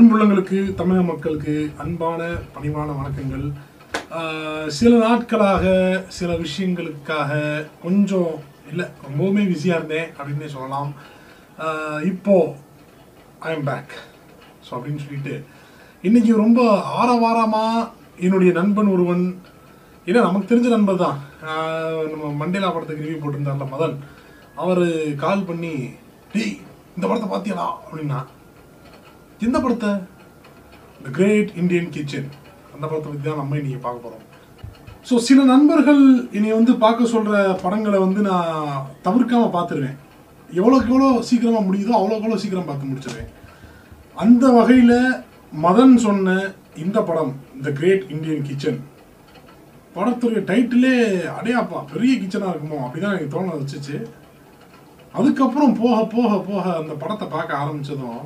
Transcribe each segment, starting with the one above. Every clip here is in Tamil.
அன்புள்ளங்களுக்கு தமிழக மக்களுக்கு அன்பான பணிவான வணக்கங்கள். சில நாட்களாக சில விஷயங்களுக்காக கொஞ்சம் இல்லை ரொம்பவுமே பிஸியாக இருந்தேன் அப்படின்னே சொல்லலாம். இப்போது இப்போ ஐ எம் பேக் ஸோ அப்படின்னு சொல்லிட்டு இன்னைக்கு ரொம்ப ஆரவாரமாக என்னுடைய நண்பன் ஒருவன் ஏன்னா நமக்கு தெரிஞ்ச நண்பர் தான். நம்ம மண்டேலா படத்துக்கு ரிவ்யூ போட்டிருந்தார்ல மதன். அவர் கால் பண்ணி டேய் இந்த படத்தை பார்த்தியடா அப்படின்னா எந்த படத்தை த கிரேட் இந்தியன் கிச்சன் அந்த படத்தை பற்றி தான் நம்ம நீங்கள் பார்க்க போகிறோம் ஸோ சில நண்பர்கள் என்னை வந்து பார்க்க சொல்கிற படங்களை வந்து நான் தவிர்க்காமல் பார்த்துருவேன். எவ்வளோக்கு எவ்வளோ சீக்கிரமாக முடியுதோ அவ்வளோக்கு எவ்வளோ சீக்கிரம் பார்த்து முடிச்சிருவேன். அந்த வகையில் மதன் சொன்ன இந்த படம் த கிரேட் இந்தியன் கிச்சன் படத்துடைய டைட்டிலே அடையாப்பா பெரிய கிச்சனாக இருக்குமோ அப்படிதான் எனக்கு தோண வச்சுச்சு. அதுக்கப்புறம் போக போக போக அந்த படத்தை பார்க்க ஆரம்பிச்சதும்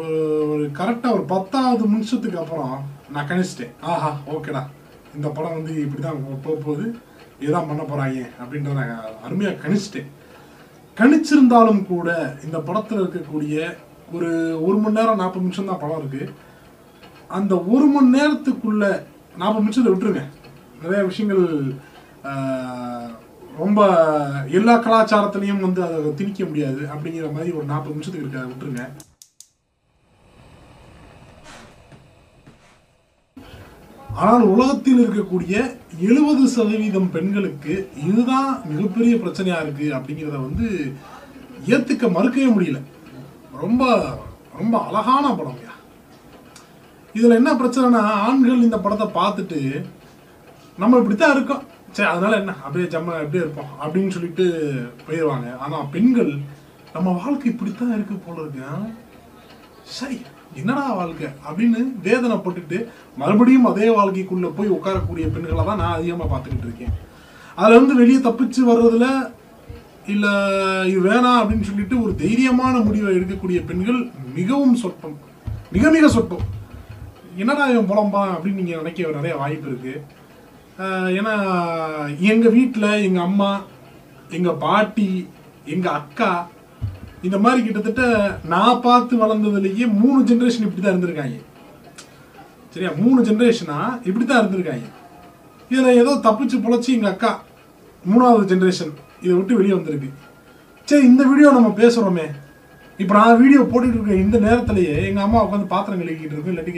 ஒரு கரெக்டாக ஒரு பத்தாவது நிமிஷத்துக்கு அப்புறம் நான் கணிச்சிட்டேன். ஆஹா ஓகேடா இந்த படம் வந்து இப்படி தான் போக போகுது. இதுதான் பண்ண போகிறாங்க அப்படின்றத நான் அருமையாக கணிச்சிட்டேன். கணிச்சிருந்தாலும் கூட இந்த படத்தில் இருக்கக்கூடிய ஒரு ஒரு மணி நேரம் நாற்பது நிமிஷம் தான் படம் இருக்குது அந்த ஒரு மணி நேரத்துக்குள்ள நாற்பது நிமிஷத்தை விட்டுருங்க. நிறைய விஷயங்கள் ரொம்ப எல்லா கலாச்சாரத்திலையும் வந்து அதை திணிக்க முடியாது அப்படிங்கிற மாதிரி ஒரு நாற்பது நிமிஷத்துக்கு இருக்க விட்டுருங்க. ஆனால் உலகத்தில் இருக்கக்கூடிய எழுபது சதவீதம் பெண்களுக்கு இதுதான் மிகப்பெரிய பிரச்சனையாக இருக்குது அப்படிங்கிறத வந்து ஏற்றுக்க மறுக்கவே முடியல. ரொம்ப ரொம்ப அழகான படம் இதில் என்ன பிரச்சனைனா ஆண்கள் இந்த படத்தை பார்த்துட்டு நம்ம இப்படித்தான் இருக்கோம். சரி அதனால் என்ன அப்படியே ஜம்ம அப்படியே இருப்போம் அப்படின்னு சொல்லிட்டு போயிடுவாங்க ஆனால் பெண்கள் நம்ம வாழ்க்கை இப்படித்தான் இருக்கு போல இருக்கு சரி என்னடா வாழ்க்கை அப்படின்னு வேதனைப்பட்டுட்டு மறுபடியும் அதே வாழ்க்கைக்குள்ளே போய் உட்காரக்கூடிய பெண்களை தான் நான் அதிகமாக பார்த்துக்கிட்டு இருக்கேன். அதில் வந்து வெளியே தப்பிச்சு வர்றதுல இல்லை இது வேணாம் அப்படின்னு சொல்லிட்டு ஒரு தைரியமான முடிவை எடுக்கக்கூடிய பெண்கள் மிகவும் சொற்பம். மிக மிக சொற்பம். என்னடா இவன் புலம்பான் அப்படின்னு நீங்கள் நினைக்க நிறைய வாய்ப்பு இருக்குது ஏன்னா எங்கள் வீட்டில் எங்கள் அம்மா எங்கள் பாட்டி எங்கள் அக்கா இந்த மாதிரி கிட்டத்தட்ட நான் பார்த்து வளர்ந்ததுலேயே மூணு ஜென்ரேஷன் இப்படி தான் இருந்திருக்காங்க. சரியா? மூணு ஜென்ரேஷனா இப்படி தான் இருந்திருக்காங்க. இதில் ஏதோ தப்பிச்சு பொழைச்சி எங்கள் அக்கா மூணாவது ஜென்ரேஷன் இதை விட்டு வெளியே வந்திருக்கு. சரி இந்த வீடியோ நம்ம பேசுகிறோமே இப்போ நான் வீடியோ போட்டுட்டு இருக்க இந்த நேரத்திலேயே எங்கள் அம்மா உட்காந்து பாத்திரம் கழுவிக்கிட்டு இருக்கும். இல்லாட்டி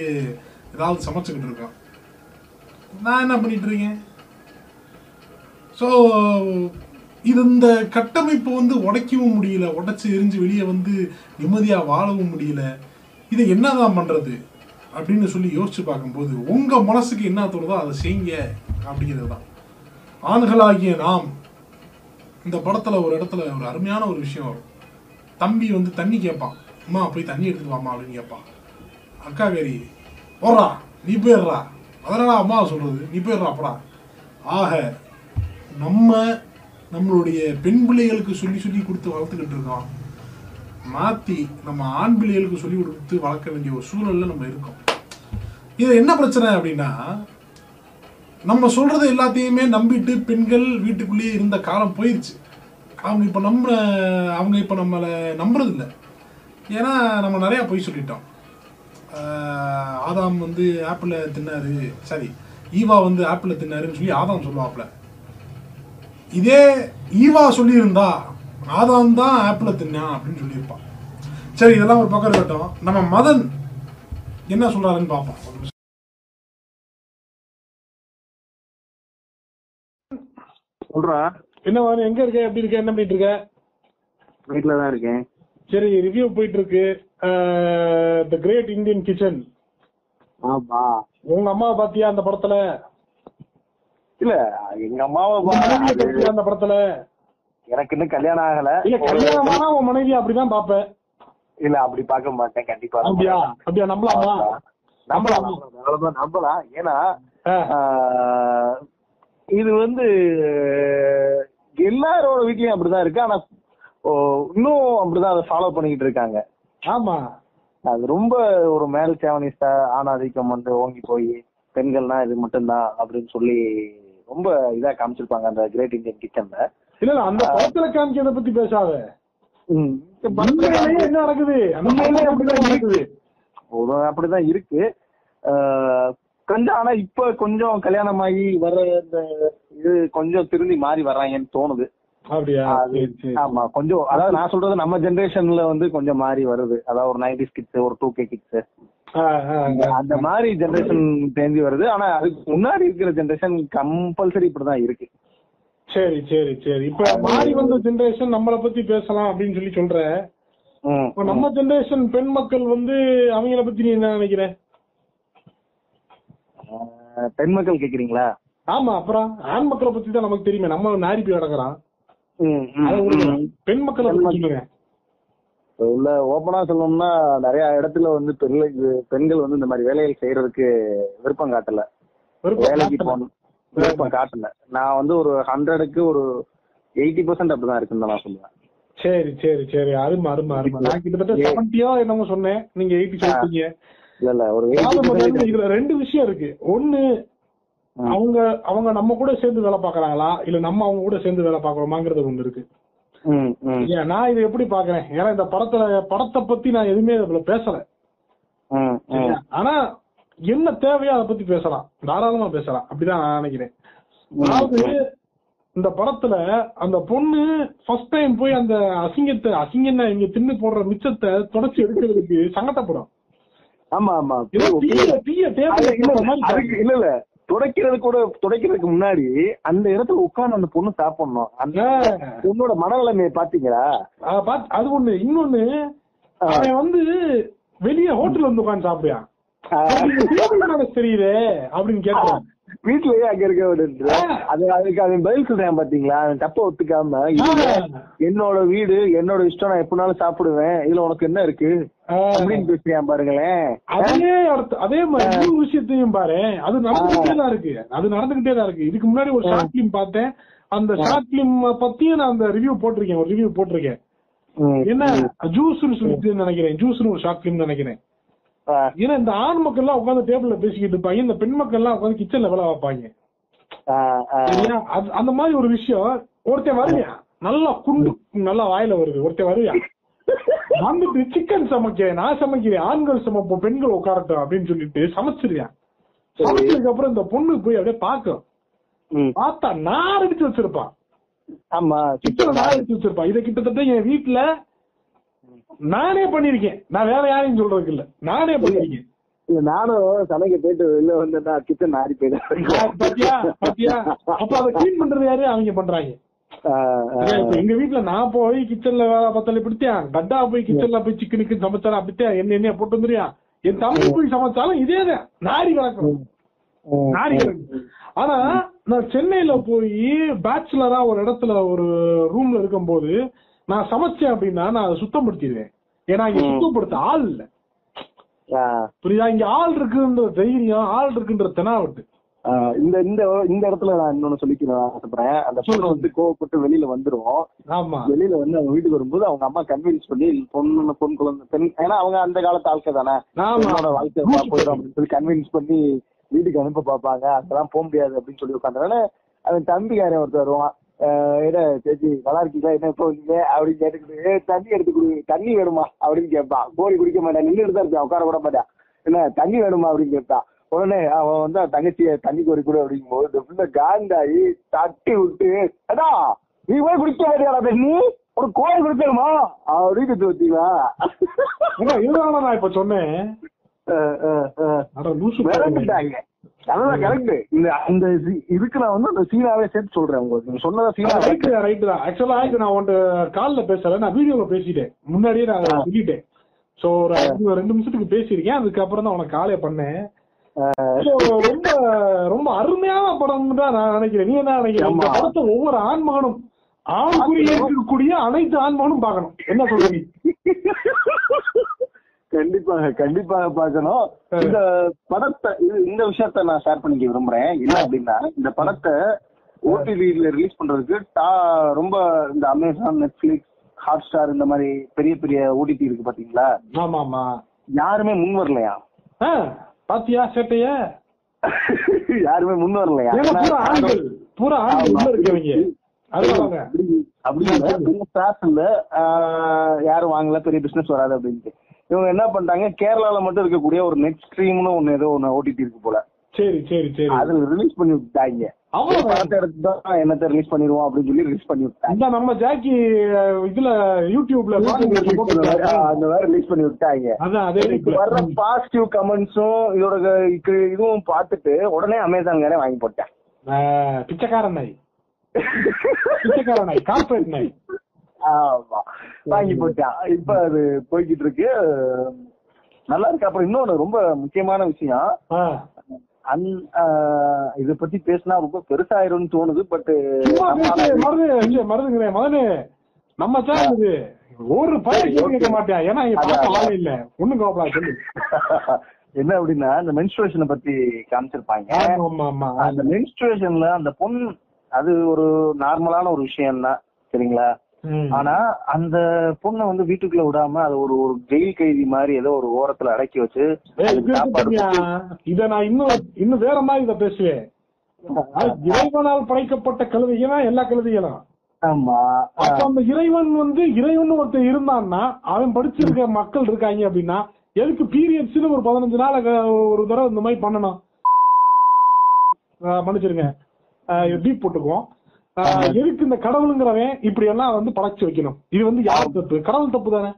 ஏதாவது சமைச்சுக்கிட்டு இருக்கோம். நான் என்ன பண்ணிட்டு இருக்கேன்? ஸோ இது இந்த கட்டமைப்பை வந்து உடைக்கவும் முடியல. உடைச்சு எரிஞ்சு வெளியே வந்து நிம்மதியாக வாழவும் முடியல. இதை என்னதான் பண்ணுறது அப்படின்னு சொல்லி யோசிச்சு பார்க்கும்போது உங்கள் மனசுக்கு என்ன தோணுதோ அதை செய்யுங்க அப்படிங்கிறது தான். ஆண்களாகிய நாம் இந்த படத்தில் ஒரு இடத்துல ஒரு அருமையான ஒரு விஷயம் வரும். தம்பி வந்து தண்ணி கேட்பான். அம்மா போய் தண்ணி எடுத்துட்டு வாமா அப்படின்னு கேட்பான். அக்கா கறி போடுறா நீ போயிடுறா. அதனால அம்மா சொல்றது நீ போயிடுறா அப்படா ஆக நம்ம நம்மளுடைய பெண் பிள்ளைகளுக்கு சொல்லி சொல்லி கொடுத்து வளர்த்துக்கிட்டு இருக்கோம். மாற்றி நம்ம ஆண் பிள்ளைகளுக்கு சொல்லி கொடுத்து வளர்க்க வேண்டிய ஒரு சூழலில் நம்ம இருக்கோம். இது என்ன பிரச்சனை அப்படின்னா நம்ம சொல்றது எல்லாத்தையுமே நம்பிட்டு பெண்கள் வீட்டுக்குள்ளேயே இருந்த காலம் போயிடுச்சு அவங்க இப்போ நம்ம அவங்க இப்போ நம்மளை நம்புறதில்லை. ஏன்னா நம்ம நிறையா பொய் சொல்லிட்டோம். ஆதாம் வந்து ஆப்பிளை தின்னாரு. சாரி ஈவா வந்து ஆப்பிளை தின்னாருன்னு சொல்லி ஆதாம் சொல்லுவாப்புல. இதே ஈவா சொல்லியிருந்தா ஆதாம் தான் ஆப்பிள தின்னான் அப்படின்னு சொல்லியிருப்பான். சரி இதெல்லாம் ஒரு பக்கம் இருக்கட்டும். நம்ம மதன் என்ன சொல்றாருன்னு பார்ப்போம். சொல்றா. என்ன மதன் எங்க இருக்க? எப்படி இருக்க? என்ன பண்ணிட்டு இருக்க? வீட்டுல தான் இருக்கேன். சரி ரிவ்யூ போயிட்டு இருக்கு. த கிரேட் இந்தியன் கிச்சன் ஆமா. உங்க அம்மா பாத்தியா அந்த படத்துல? இல்ல எங்க அம்மாவை அந்த படத்துல? எனக்கு இன்னும் கல்யாணம் ஆகல. இல்ல கல்யாணமானா உன் மனைவி அப்படிதான் பாப்பேன் இல்ல அப்படி பார்க்க மாட்டேன் கண்டிப்பா அப்படியா? அப்படியா? நம்பலாமா? நம்பலாம். அவ்வளவுதான் நம்பலாம். ஏன்னா இது வந்து எல்லாரோட வீட்லயும் அப்படிதான் இருக்கு. ஆனா இன்னும் அப்படிதான் அதை ஃபாலோ பண்ணிக்கிட்டு இருக்காங்க. ஆமா. அது ரொம்ப ஒரு மேல் சேவனிஸ்டா ஆணாதிக்கம் வந்து ஓங்கி போய் பெண்கள்னா இது மட்டும்தான் அப்படின்னு சொல்லி ரொம்ப இதா காமிச்சிருப்பாங்க அந்த கிரேட் இந்தியன் கிச்சன்ல இல்ல இல்ல அந்த படத்துல காமிக்கிறத பத்தி பேசாத. என்ன நடக்குது? அப்படிதான் நடக்குது. அப்படிதான் இருக்கு. கொஞ்சம் ஆனா இப்ப கொஞ்சம் கல்யாணமாகி வர இந்த இது கொஞ்சம் திரும்பி மாறி வர்றாங்கன்னு தோணுது. ஆமா கொஞ்சம் அதாவது நான் சொல்றது நம்ம ஜெனரேஷன்ல வந்து கொஞ்சம் மாறி வருது. அதாவது ஒரு நைன்டிஸ் கிட்ஸ் ஒரு டூ கே கிட்ஸ். அந்த மாதிரி ஜெனரேஷன் தேஞ்சி வருது. ஆனா அதுக்கு முன்னாடி இருக்கிற ஜெனரேஷன் கம்பல்சரி இப்படிதான் இருக்கு. சரி சரி சரி. இப்ப மாறி வந்த ஜெனரேஷன் நம்மள பத்தி பேசலாம் அப்படின்னு சொல்லி சொல்ற. நம்ம ஜெனரேஷன் பெண் மக்கள் வந்து அவங்கள பத்தி நீ என்ன நினைக்கிற? பெண் மக்கள் கேக்குறீங்களா? ஆமா அப்புறம் ஆண் மக்களை பத்தி தான் நமக்கு தெரியுமே. நம்ம நாரி போய் கிடக்குறான் பெண் மக்களை உள்ள ஓப்பனா சொல்லணும்னா நிறைய இடத்துல வந்து பெண்கள் பெண்கள் வந்து இந்த மாதிரி வேலைகள் செய்யறதுக்கு விருப்பம் காட்டல. வேலைக்கு. போகணும். விருப்பம் காட்டல. நான் வந்து ஒரு ஹண்ட்ரடுக்கு ஒரு எயிட்டி பர்சன்ட் அப்படிதான் இருக்குன்னு நான் சொல்லுவேன். சரி சரி சரி. அருமை அருமை அருமை. நான் கிட்டத்தட்ட செவன்டியோ என்னமோ சொன்னேன். நீங்க எயிட்டி சொல்றீங்க இல்ல ஒரு ரெண்டு விஷயம் இருக்கு. ஒண்ணு அவங்க அவங்க நம்ம கூட சேர்ந்து வேலை பாக்குறாங்களா இல்ல நம்ம அவங்க கூட சேர்ந்து வேலை பாக்குறோமாங்கிறது ஒண்ணு இருக்கு. நான் இதை எப்படி பாக்குறேன் ஏன்னா இந்த படத்துல படத்தை பத்தி நான் எதுவுமே இதுல பேசல? ஆனா என்ன தேவையோ அதை பத்தி பேசலாம். தாராளமா பேசலாம். அப்படிதான் நான் நினைக்கிறேன். அதாவது இந்த படத்துல அந்த பொண்ணு ஃபர்ஸ்ட் டைம் போய் அந்த அசிங்கத்தை அசிங்கம்னா இங்க தின்னு போடுற மிச்சத்தை தொடச்சி எடுக்கிறதுக்கு சங்கடப்படும். ஆமா ஆமா. இல்ல இல்ல. துடைக்கிறது கூட துடைக்கிறதுக்கு முன்னாடி அந்த இடத்துல உட்கார்ந்து அந்த பொண்ணு சாப்பிடணும். அந்த. பொண்ணோட மனநிலைமையை பாத்தீங்களா? அது ஒண்ணு. இன்னொன்னு அவன் வந்து வெளிய ஹோட்டல்ல வந்து உட்காந்து சாப்பிடுறான். தெரியுது அப்படின்னு கேட்கறான் வீட்லயே அங்க இருக்க. அது அதுக்கு அவன் பதில் சொல்றேன் பாத்தீங்களா? அவன் தப்ப ஒத்துக்காம என்னோட வீடு என்னோட இஷ்டம் நான் எப்படினாலும் சாப்பிடுவேன். இதுல உனக்கு என்ன இருக்கு. அப்படின்னு பேசுறேன் பாருங்களேன் அதே அடுத்த அதே மாதிரி இன்னொரு விஷயத்தையும் பாரு. அது நடந்துகிட்டே தான் இருக்கு. அது நடந்துகிட்டே தான் இருக்கு. இதுக்கு முன்னாடி ஒரு ஷார்ட் பிலிம் பார்த்தேன். அந்த ஷார்ட் பிலிம் பத்தியும் நான் அந்த ரிவ்யூ போட்டிருக்கேன். ஒரு ரிவ்யூ போட்டிருக்கேன். என்ன? ஜூஸ்னு சொல்லிட்டு நினைக்கிறேன். ஜூஸ்னு ஒரு ஷார்ட் பிலிம் நினைக்கிறேன். ஏன்னா இந்த ஆண் மக்கள் எல்லாம் உட்காந்து டேபிள்ல பேசிக்கிட்டு இருப்பாங்க. இந்த பெண் மக்கள் எல்லாம் உட்காந்து கிச்சன்ல வேலை வைப்பாங்க. அந்த மாதிரி ஒரு விஷயம். ஒருத்தன் வருவியா நல்லா குண்டு நல்லா வாயில வருது. ஒருத்தன் வருவியா வந்துட்டு சிக்கன் சமைக்கிறேன் நான் சமைக்கிறேன் ஆண்கள் சமைப்போம் பெண்கள் உட்காரட்டும் அப்படின்னு சொல்லிட்டு சமைச்சிருவியா சமைச்சதுக்கு அப்புறம் இந்த பொண்ணு போய் அப்படியே பாக்கும் பார்த்தா நார் அடிச்சு வச்சிருப்பான் ஆமா கிச்சன்ல நார் அடிச்சு வச்சிருப்பான் இதை கிட்டத்தட்ட என் வீட்டுல நானே பண்ணிருக்கேன் நான் வேற யாரையும் சொல்றதுக்கு இல்ல. நானே பண்ணிருக்கேன் இல்ல, நானும் சமைக்க போயிட்டு வெளில வந்து கிச்சன் ஆடி போயிட்டேன் பாத்தியா? பாத்தியா? அப்ப அதை கிளீன் பண்றது யாரு? அவங்க பண்றாங்க. எங்க வீட்டுல நான் போய் கிச்சன்ல வேலை பார்த்தாலே இப்படித்தான். கட்டா போய் கிச்சன்ல போய் சிக்கனுக்கு சமைச்சாலும் அப்படித்தான். என்ன எண்ணெய போட்டு வந்துறியா என் தம்பி போய் சமைச்சாலும் இதேதான். நாரி கலக்கும் ம், நாரி கலக்கும் ஆனா நான் சென்னையில போய் பேச்சுலரா ஒரு இடத்துல ஒரு ரூம்ல இருக்கும்போது நான் சமைச்சேன் அப்படின்னா நான் அதை சுத்தப்படுத்திடுவேன். ஏன்னா இங்க சுத்தப்படுத்த ஆள் இல்ல. புரியுதா? இங்க ஆள் இருக்குன்ற தைரியம் ஆள் இருக்குன்ற தெனாவட்டு. இந்த இந்த இந்த இடத்துல நான் இன்னொன்னு சொல்லிக்கிறேன் ஆசைப்படுறேன். அந்த பொண்ணு வந்து கோவப்பட்டு வெளியில வந்துரும். ஆமா. வெளியில வந்து அவங்க வீட்டுக்கு வரும்போது அவங்க அம்மா கன்வின்ஸ் பண்ணி பொண்ணு பொண்ணு குழந்தை பெண் ஏன்னா அவங்க அந்த காலத்து ஆட்கள் தானே. வாழ்க்கை போயிடும்? அப்படின்னு சொல்லி கன்வின்ஸ் பண்ணி வீட்டுக்கு அனுப்ப பாப்பாங்க அங்கெல்லாம் போக முடியாது அப்படின்னு சொல்லி உட்காந்தனால அவன் தம்பிக்காரன் ஒருத்தர் வருவான். என்ன சேச்சி நல்லா இருக்கீங்களா? என்ன இப்போ வந்தீங்க? அப்படின்னு கேட்டுக்கிட்டு "ஏய், தண்ணி எடுத்து குடு. தண்ணி வேணுமா? அப்படின்னு கேட்பான். கோழி குடிக்க மாட்டான். நின்றுட்டு தான் இருப்பான் உட்கார கூட மாட்டான். என்ன தண்ணி வேணுமா? அப்படின்னு கேட்பான். உடனே அவன் வந்து தங்கச்சிய தண்ணி கோரி கொடு அப்படிங்கும் போது இந்த பிள்ளை காண்டாயி தட்டி விட்டு அடா நீ போய் குடிக்க மாட்டியாடா தண்ணி ஒரு கோழி குடிக்கணுமா? அப்படின்னு ஏங்க, இதுதானே நான் இப்ப சொன்னேன். கரெக்ட் இந்த அந்த இதுக்கு நான் வந்து அந்த சீனாவே சேர்த்து சொல்றேன் உங்களுக்கு. நீங்க சொன்னதா சீனா ரைட்டு தான் ரைட்டு தான். ஆக்சுவலா இது நான் உன்ட்ட கால்ல பேசல நான் வீடியோல பேசிட்டேன். முன்னாடியே நான் சொல்லிட்டேன். சோ ஒரு ரெண்டு நிமிஷத்துக்கு பேசியிருக்கேன். அதுக்கப்புறம் தான் உனக்கு காலே பண்ணேன். ரொம்ப ரொம்ப அருமையான படம் தான் நான் நினைக்கிறேன். நீ என்ன நினைக்கிறேன்? இந்த. படத்தை ஒவ்வொரு ஆண்மகனும் ஆண் குறி இருக்கக்கூடிய அனைத்து ஆண்மகனும் பார்க்கணும். என்ன சொல்றீங்க? கண்டிப்பாக கண்டிப்பாக பார்க்கணும். இந்த படத்தை இந்த விஷயத்த நான் ஷேர் பண்ணிக்க விரும்புறேன். என்ன அப்படின்னா இந்த படத்தை ஓடிடில ரிலீஸ் பண்றதுக்கு டா- ரொம்ப இந்த அமேசான் நெட்ஃபிளிக்ஸ் ஹாட் ஸ்டார் இந்த மாதிரி பெரிய பெரிய ஓடிடி இருக்கு பாத்தீங்களா? ஆமா ஆமா யாருமே முன் வரலையா? பாத்தியா சேட்டைய? யாருமே முன் வரலையா? பூரா ஆண்கள் பூரா ஆண்கள் உள்ள இருக்கவங்க. அதனாலங்க அப்படி பெரிய ஸ்டார்ஸ் இல்ல. யாரும் வாங்கல பெரிய பிசினஸ் வராது அப்படின்ட்டு. இவங்க என்ன பண்ணிட்டாங்க கேரளால மட்டும் இருக்கக்கூடிய ஒரு நெட் ஸ்ட்ரீம்னு ஒண்ணு ஏதோ ஒண்ணு ஓடிடி இருக்கு போல. சரி சரி சரி. அதுல ரிலீஸ் பண்ணி விட்டாங்க. அவ்வளவு படத்தை எடுத்து தான் என்னத்தை ரிலீஸ் பண்ணிடுவோம் அப்படின்னு சொல்லி ரிலீஸ் பண்ணி விட்டாங்க. நம்ம ஜாக்கி இதுல யூடியூப்ல அந்த மாதிரி ரிலீஸ் பண்ணி விட்டாங்க. வர்ற பாசிட்டிவ் கமெண்ட்ஸும் இதோட இதுவும் பார்த்துட்டு உடனே அமேசான்காரே வாங்கி போட்டேன். பிச்சைக்காரன் நாய். பிச்சைக்காரன் நாய் கார்பரேட் நாய். ஆமா. வாங்கி போட்டான். இப்ப அது போய்கிட்டு இருக்கு. நல்லா இருக்கு. அப்புறம் இன்னொன்னு ரொம்ப முக்கியமான விஷயம். அந் இத பத்தி பேசினா ரொம்ப பெருசாயிரும்னு தோணுது பட் ஐயோ, மருதுங்கிறே மதனு நம்ம சேனல் இது ஒரு பயிற்சி கேட்க மாட்டேன். ஏன்னா பார்க்க இல்ல. ஒண்ணும் கோபலா சொல்லு. என்ன அப்படின்னா இந்த மென்ஸ்ட்ரேஷனை பத்தி காமிச்சிருப்பாங்க. அந்த மென்ஸ்ட்ரேஷன்ல அந்த பொண்ணு அது ஒரு நார்மலான ஒரு விஷயம் தான் சரிங்களா. ஆனா அந்த பொண்ணை வந்து வீட்டுக்குள்ள விடாம அது ஒரு ஒரு ஜெயில் கைதி மாதிரி ஏதோ ஒரு ஓரத்துல அடக்கி வச்சு இது நான் இன்னும் இன்னும் வேற மாதிரி இத பேசுவேன். இறைவனால் படைக்கப்பட்ட கழுதைகளா? எல்லா கழுதைகளும் ஆமா. அப்ப அந்த இறைவன் வந்து இறைவன் ஒருத்தன் இருந்தான்னா அவன் படிச்சிருக்க மக்கள் இருக்காங்க அப்படின்னா எதுக்கு பீரியட்ஸ்னு ஒரு பதினஞ்சு நாள் ஒரு தடவை இந்த மாதிரி பண்ணணும்? மன்னிச்சிருங்க டீப் போட்டுக்குவோம். எதுக்கு இந்த கடவுளுங்கிறவன் இப்படி எல்லாம் வந்து படைச்சு வைக்கணும்? இது வந்து யார் தப்பு? கடவுள் தப்பு தானே?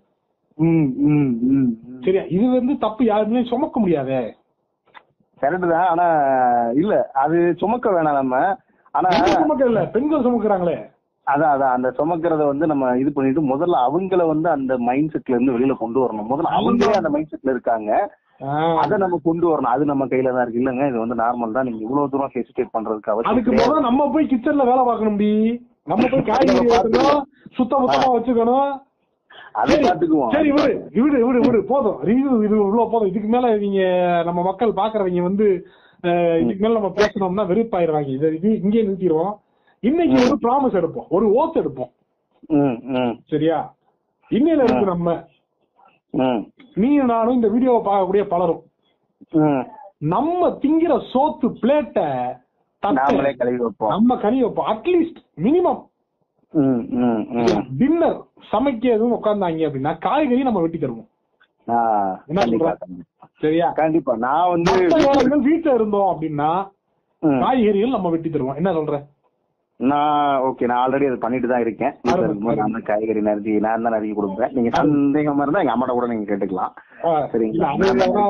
சரியா? இது வந்து தப்பு யாருமே சுமக்க முடியாதே. கரெக்ட் தான். ஆனா இல்ல அது சுமக்க வேணாம் நம்ம. ஆனா சுமக்க இல்ல. பெண்கள் சுமக்குறாங்களே. அதான் அதான். அந்த சுமக்கிறத வந்து நம்ம இது பண்ணிட்டு முதல்ல அவங்கள வந்து அந்த மைண்ட் செட்ல இருந்து வெளியில கொண்டு வரணும். முதல்ல அவங்களே அந்த மைண்ட் செட்ல இருக்காங்க. அதை நம்ம கொண்டு வரணும். அது நம்ம கையில தான் இருக்கு. இல்லங்க இது வந்து நார்மல் தான். நீங்க இவ்வளவு தூரம் ஹெசிடேட் பண்றதுக்கு அவசியம் அதுக்கு. முதல்ல நம்ம போய் கிச்சன்ல வேலை பார்க்கணும் டி நம்ம போய் காய்கறி வெட்டணும் சுத்த முத்தமா வச்சுக்கணும். அதை சரி, பாத்துக்குவோம் சரி விடு. விடு விடு விடு. போதும். ரிவ்யூ இது இவ்வளவு போதும். இதுக்கு மேல நீங்க நம்ம மக்கள் பாக்குறவங்க வந்து இதுக்கு மேல நம்ம பேசணும்னா வெறுப்பாயிருவாங்க. இது இது இங்கே நிறுத்திடுவோம். இன்னைக்கு ஒரு ப்ராமிஸ் எடுப்போம். ஒரு ஓத் எடுப்போம். சரியா? இன்னையில இருக்கு நம்ம. ம். நீ நானும் இந்த வீடியோவை பார்க்கக்கூடிய பலரும். நம்ம திங்கிற சோத்து பிளேட்டை நாமளே கழுவி வைப்போம். நம்ம அட்லீஸ்ட் மினிமம் டின்னர் சமைக்க எதுவும் உட்கார்ந்தாங்க அப்படின்னா காய்கறி நம்ம வெட்டி தருவோம்? சரியா? கண்டிப்பா. நான் வந்து வீட்டுல இருந்தோம் அப்படின்னா. காய்கறிகள் நம்ம வெட்டி தருவோம். என்ன சொல்ற? நான் ஓகே நான் ஆல்ரெடி அதை பண்ணிட்டு தான் இருக்கேன். இருக்கும்போது நான் தான் காய்கறி நறுக்கி நான் தான் நறுக்கி கொடுப்பேன். நீங்க சந்தேகமா இருந்தா எங்க அம்மாட்ட கூட நீங்க கேட்டுக்கலாம். சரிங்களா.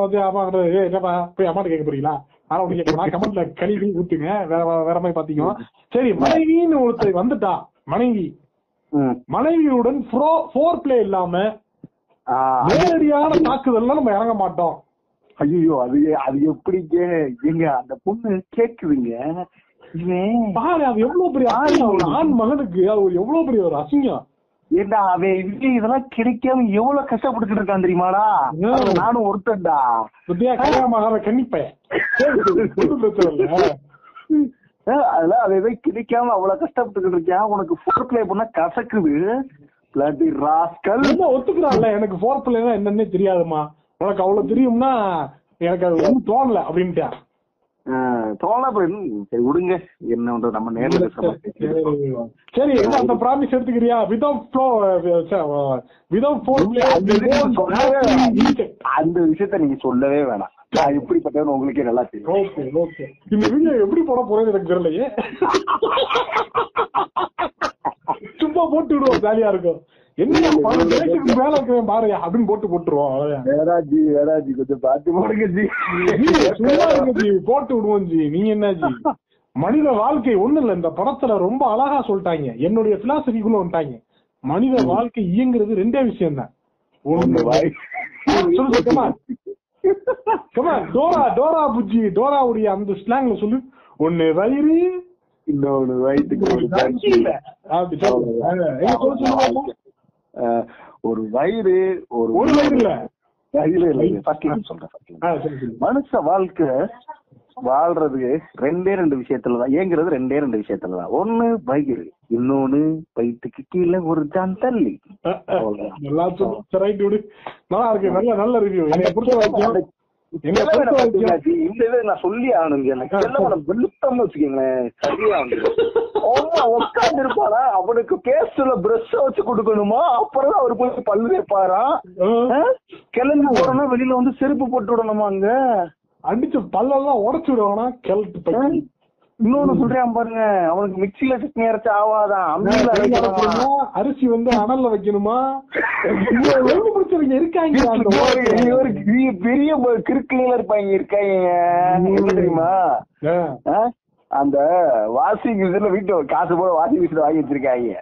வந்து அம்மா கிட்ட, "ஏய், என்னப்பா போய் அம்மாட்ட கேட்க போறீங்களா? ஆனா கேட்க கமெண்ட்ல கழுவி ஊத்துங்க. வேற வேற மாதிரி பாத்தீங்க. சரி மனைவின்னு ஒருத்தர் வந்துட்டா மனைவி. மனைவியுடன் ஃபோர் பிளே இல்லாம நேரடியான தாக்குதல்ல நம்ம இறங்க மாட்டோம். ஐயோ அது அது எப்படிங்க? எங்க அந்த பொண்ணு கேக்குதுங்க. பாரு அது எவ்வளவு பெரிய ஆண் மகனுக்கு ஒரு எவ்வளவு பெரிய ஒரு அசிங்கம். ஏண்டா அவன் இதெல்லாம் கிடைக்காம எவ்வளவு கஷ்டப்பட்டுக்கிட்டு இருக்கான் தெரியுமாடா? நானும் ஒருத்தன்டா. பிரச்சனை இல்ல அஹ் அதெல்லாம் அவன் கிடைக்காம அவ்வளவு கஷ்டப்பட்டுக்கிட்டு இருக்கான் உனக்கு ஃபோர் பிளே பண்ணா கசக்குது. பிளட்டி ராஸ்கல் ஒத்துக்கிறான்ல? எனக்கு ஃபோர் பிள்ளைனா என்னன்னே தெரியாதுமா உனக்கு அவ்வளவு தெரியும்னா எனக்கு அது ஒண்ணும் தோணல அப்படின்ட்டா என்ன? சரி விடுங்க. என்ன நம்ம நேர்ல சரி அந்த ப்ராமிஸ் எடுத்துக்கிறியா? விதவுட் ஃப்ளோ விதவுட் ஃபோர் அந்த விஷயத்த சொல்லவே- அந்த விஷயத்த நீங்க சொல்லவே வேணாம். நான் எப்படிப்பட்டவன் உங்களுக்கே நல்லா தெரியும். Okay okay. இந்த வீடியோ எப்படி போட போறேன்னு எனக்கு தெரியலையே. சும்மா போட்டு விடுவோம் ஜாலியா இருக்கும். என்ன மேல அப்படின்னு போட்டு போட்டுருவோம் வேறாஜி வேறாஜி கொஞ்சம் பார்த்து போடுங்க ஜி. ஜி, சும்மா இருங்க ஜி போட்டு விடுவோம் ஜி. நீங்க என்ன ஜி? மனித வாழ்க்கை ஒண்ணு இல்ல இந்த படத்துல ரொம்ப அழகா சொல்லிட்டாங்க. என்னுடைய பிலாசபிக்குள்ள வந்துட்டாங்க. மனித வாழ்க்கை இயங்குறது ரெண்டே விஷயம் தான் ஒண்ணு சொல்லு comma comma Dora Dora Bujji டோராவுடைய அந்த ஸ்லாங்ல சொல்லு. ஒண்ணு வயிறு இன்னொன்னு வயிற்றுக்கு ஒரு வயிறு ஒரு ஒரு வயிறு இல்ல. வயிறு இல்ல ஃபர்ஸ்ட் சொல்றேன். மனுஷ வாழ்க்கை வாழ்றது ரெண்டே ரெண்டு விஷயத்துல தான். ஏங்குறது ரெண்டே ரெண்டு விஷயத்துல தான். ஒண்ணு வயிறு இன்னொன்னு வயிற்றுக்கு கீழே ஒரு ஜான் தள்ளி. நல்லா. நல்லா இருக்கு. நல்ல நல்ல ரிவ்யூ இந்த இதை நான் சொல்லி ஆகணும் வெளுத்தம்னு வச்சுக்கோங்களேன். சரியா வந்து உட்கார்ந்து இருப்பாரா அவனுக்கு பேஸ்ட்ல பிரஷ் வச்சு கொடுக்கணுமா? அப்புறம் அவர் போய் பல்லு வைப்பாராம். கிளம்பி போறோம்னா வெளியில வந்து செருப்பு போட்டு விடணுமா அங்க? அடிச்சு பல்லெல்லாம் உடைச்சு விடுவானா? பையன். இன்னொன்னு சொல்றேன் பாருங்க அவனுக்கு மிக்சில சட்னி அரைச்சு ஆவாதான் அரிசி வந்து அனல்ல வைக்கணுமா? பிடிச்சவங்க இருக்காங்க பெரிய பெரிய கிறுக்குல இருப்பாங்க இருக்காங்க. தெரியுமா? அந்த வாஷிங் மிஷின்ல வீட்டு காசு போல வாஷிங் மிஷின் வாங்கி வச்சிருக்காங்க.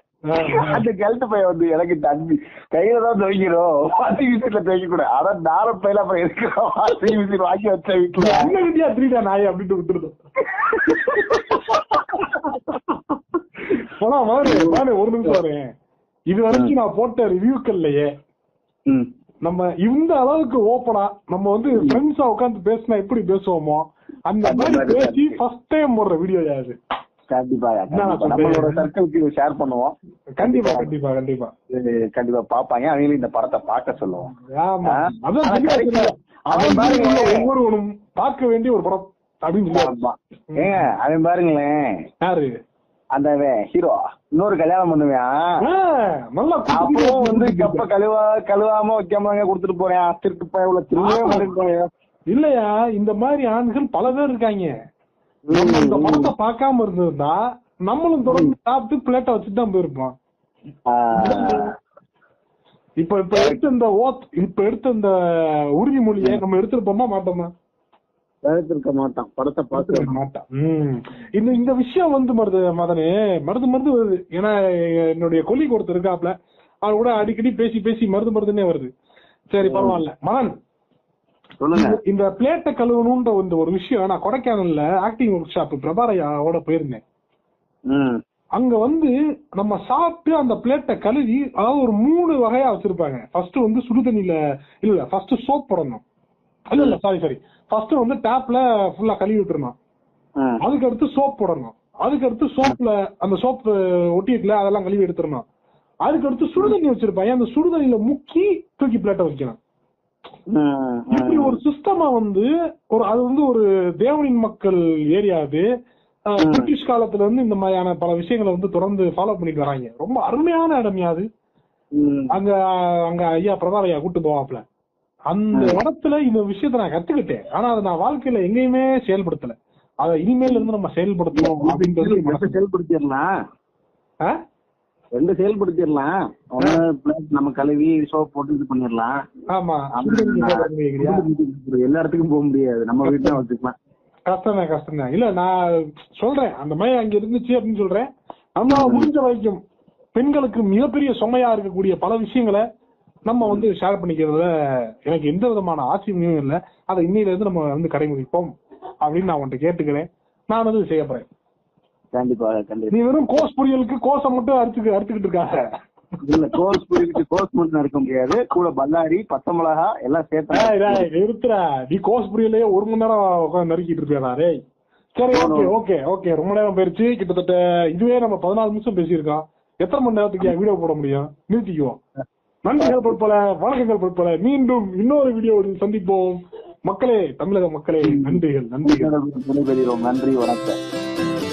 அந்த கழுத்து பையன் வந்து எனக்கு தண்ணி கையில தான் துவைக்கிறோம் வாஷிங் மிஷின்ல துவைக்க கூட ஆனா நார பையில அப்புறம் இருக்கிறோம் வாஷிங் மிஷின் வாங்கி வச்ச வீட்டுல? என்ன விட்டியா திருடா நாய் அப்படின்ட்டு விட்டுருந்தோம் போனா வாரு. வாரு ஒரு நிமிஷம் வரேன் இது வரைக்கும் நான் போட்ட ரிவ்யூக்கள்லயே. நம்ம இந்த அளவுக்கு ஓப்பனா நம்ம வந்து ஃப்ரெண்ட்ஸா உட்கார்ந்து பேசினா எப்படி பேசுவோமோ அந்த மாதிரி பேசி ஃபர்ஸ்ட் டைம் போடுற வீடியோ யாரு கண்டிப்பா. நம்மளோட சர்க்கிள்க்கு ஷேர் பண்ணுவோம். கண்டிப்பா கண்டிப்பா. கண்டிப்பா கண்டிப்பா. பாப்பாங்க. அவங்களும் இந்த படத்தை பார்க்க சொல்லுவோம். ஒவ்வொருவனும் பார்க்க வேண்டிய ஒரு படம் அப்படின்னு. ஏங்க அவன் பாருங்களேன். யாரு? அந்த ஹீரோ. இன்னொரு கல்யாணம் பண்ணுவேன். அப்பவும் வந்து கப்ப கழுவா கழுவாம வைக்காம கொடுத்துட்டு போறேன். திருட்டு போய் இவ்வளவு திரும்பவே மாட்டேன் இல்லையா? இந்த மாதிரி ஆண்கள் பல பேர் இருக்காங்க. நம்ம இந்த படத்தை பார்க்காம இருந்திருந்தா நம்மளும் தொடர்ந்து சாப்பிட்டு பிளேட்டை வச்சுட்டு தான் போயிருப்போம். இப்ப இப்ப எடுத்த இந்த ஓத் இப்ப எடுத்த இந்த உறுதிமொழியை நம்ம எடுத்திருப்போமா மாட்டோமா? இருக்க மாட்டான் படத்தை பார்த்து மாட்டான். இந்த இந்த விஷயம் வந்து மருது மதனே மருது மருது வருது. ஏன்னா என்னுடைய கொல்லி ஒருத்தர் இருக்காப்ல அவர் கூட அடிக்கடி பேசி பேசி மருது மருதுன்னே வருது. சரி பரவாயில்ல. மதன் சொல்லுங்க. இந்த- பிளேட்டை கழுவணும்ன்ற இந்த ஒரு விஷயம் நான் கொடைக்கானல்ல ஆக்டிங் ஒர்க் ஷாப் பிரபாரையாவோட போயிருந்தேன். அங்க வந்து நம்ம சாப்பிட்டு அந்த பிளேட்டை கழுவி அதாவது ஒரு மூணு வகையா வச்சிருப்பாங்க. ஃபர்ஸ்ட் வந்து சுடுதண்ணில இல்ல ஃபர்ஸ்ட் சோப் போடணும். இல்ல இல்ல சாரி சாரி ஃபர்ஸ்ட் வந்து டேப்ல ஃபுல்லா கழுவி விட்டுறணும். ம். அதுக்கு அடுத்து சோப் போடணும். அதுக்கு அடுத்து சோப்ல அந்த சோப் ஒட்டி இருக்குல்ல அதெல்லாம் கழுவி எடுத்துடணும் அதுக்கு அடுத்து சுடுதண்ணி வச்சிருப்பாங்க. அந்த சுடுதண்ணில முக்கி தூக்கி பிளேட்டை வைக்கணும். இப்படி. ஒரு சிஸ்டமா வந்து ஒரு அது வந்து ஒரு தேவனின் மக்கள் ஏரியா அது. பிரிட்டிஷ் காலத்துல இருந்து இந்த மாதிரியான பல விஷயங்களை வந்து தொடர்ந்து ஃபாலோ பண்ணிட்டு வராங்க ரொம்ப அருமையான இடம்யா அது. அங்க அங்க ஐயா பிரதாப் ஐயா கூட்டு போவாப்ல அந்த இடத்துல இந்த விஷயத்த நான் கத்துக்கிட்டேன் ஆனா அதை நான் வாழ்க்கையில எங்கேயுமே செயல்படுத்தல அதை இனிமேல இருந்து நம்ம செயல்படுத்தணும் அப்படின்றது. செயல்படுத்திடலாம்? ரெண்டு செயல்படுத்திடலாம். நம்ம கழுவி சோப் போட்டு இது பண்ணிடலாம். ஆமா? எல்லா இடத்துக்கும் போக முடியாது. நம்ம வீட்டுல வச்சுக்கலாம். கஷ்டம் தான் கஷ்டம் தான் இல்ல நான் சொல்றேன். அந்த மாதிரி அங்க இருந்துச்சு அப்படின்னு சொல்றேன். நம்ம முடிஞ்ச வரைக்கும் பெண்களுக்கு மிகப்பெரிய சுமையா இருக்கக்கூடிய பல விஷயங்களை நம்ம வந்து ஷேர் பண்ணிக்கிறதுல எனக்கு எந்த விதமான ஆட்சியும் இல்லை. அதை இன்னையில இருந்து நம்ம வந்து கடைபிடிப்போம் அப்படின்னு நான் உன்கிட்ட கேட்டுக்கிறேன். நான் வந்து செய்ய போறேன். கண்டிப்பா கண்டிப்பா நீ வெறும் கோஸ் பொரியலுக்கு கோஸை மட்டும் அறுத்துக்கு அறுத்துக்கிட்டு இருக்காங்க இல்ல கோஸ் புரியுது கோஸ் மட்டும் இருக்க முடியாது கூட பல்லாரி பச்சை மிளகா எல்லாம் சேர்த்து டேய், நிறுத்துடா நீ கோஸ் பொரியலையே ஒரு மணி நேரம் உட்காந்து நறுக்கிட்டு டேய் சரி ஓகே ஓகே ஓகே ரொம்ப நேரம் போயிருச்சு கிட்டத்தட்ட இதுவே நம்ம பதினாலு நிமிஷம் பேசியிருக்கோம் எத்தனை மணி நேரத்துக்கு வீடியோ போட முடியும் நிறுத்திக்குவோம் நன்றிகள் பொறுப்பல வணக்கங்கள் பொறுப்பல மீண்டும் இன்னொரு வீடியோவில் சந்திப்போம் மக்களே தமிழக மக்களே நன்றிகள் நன்றிகள் நன்றி வணக்கம்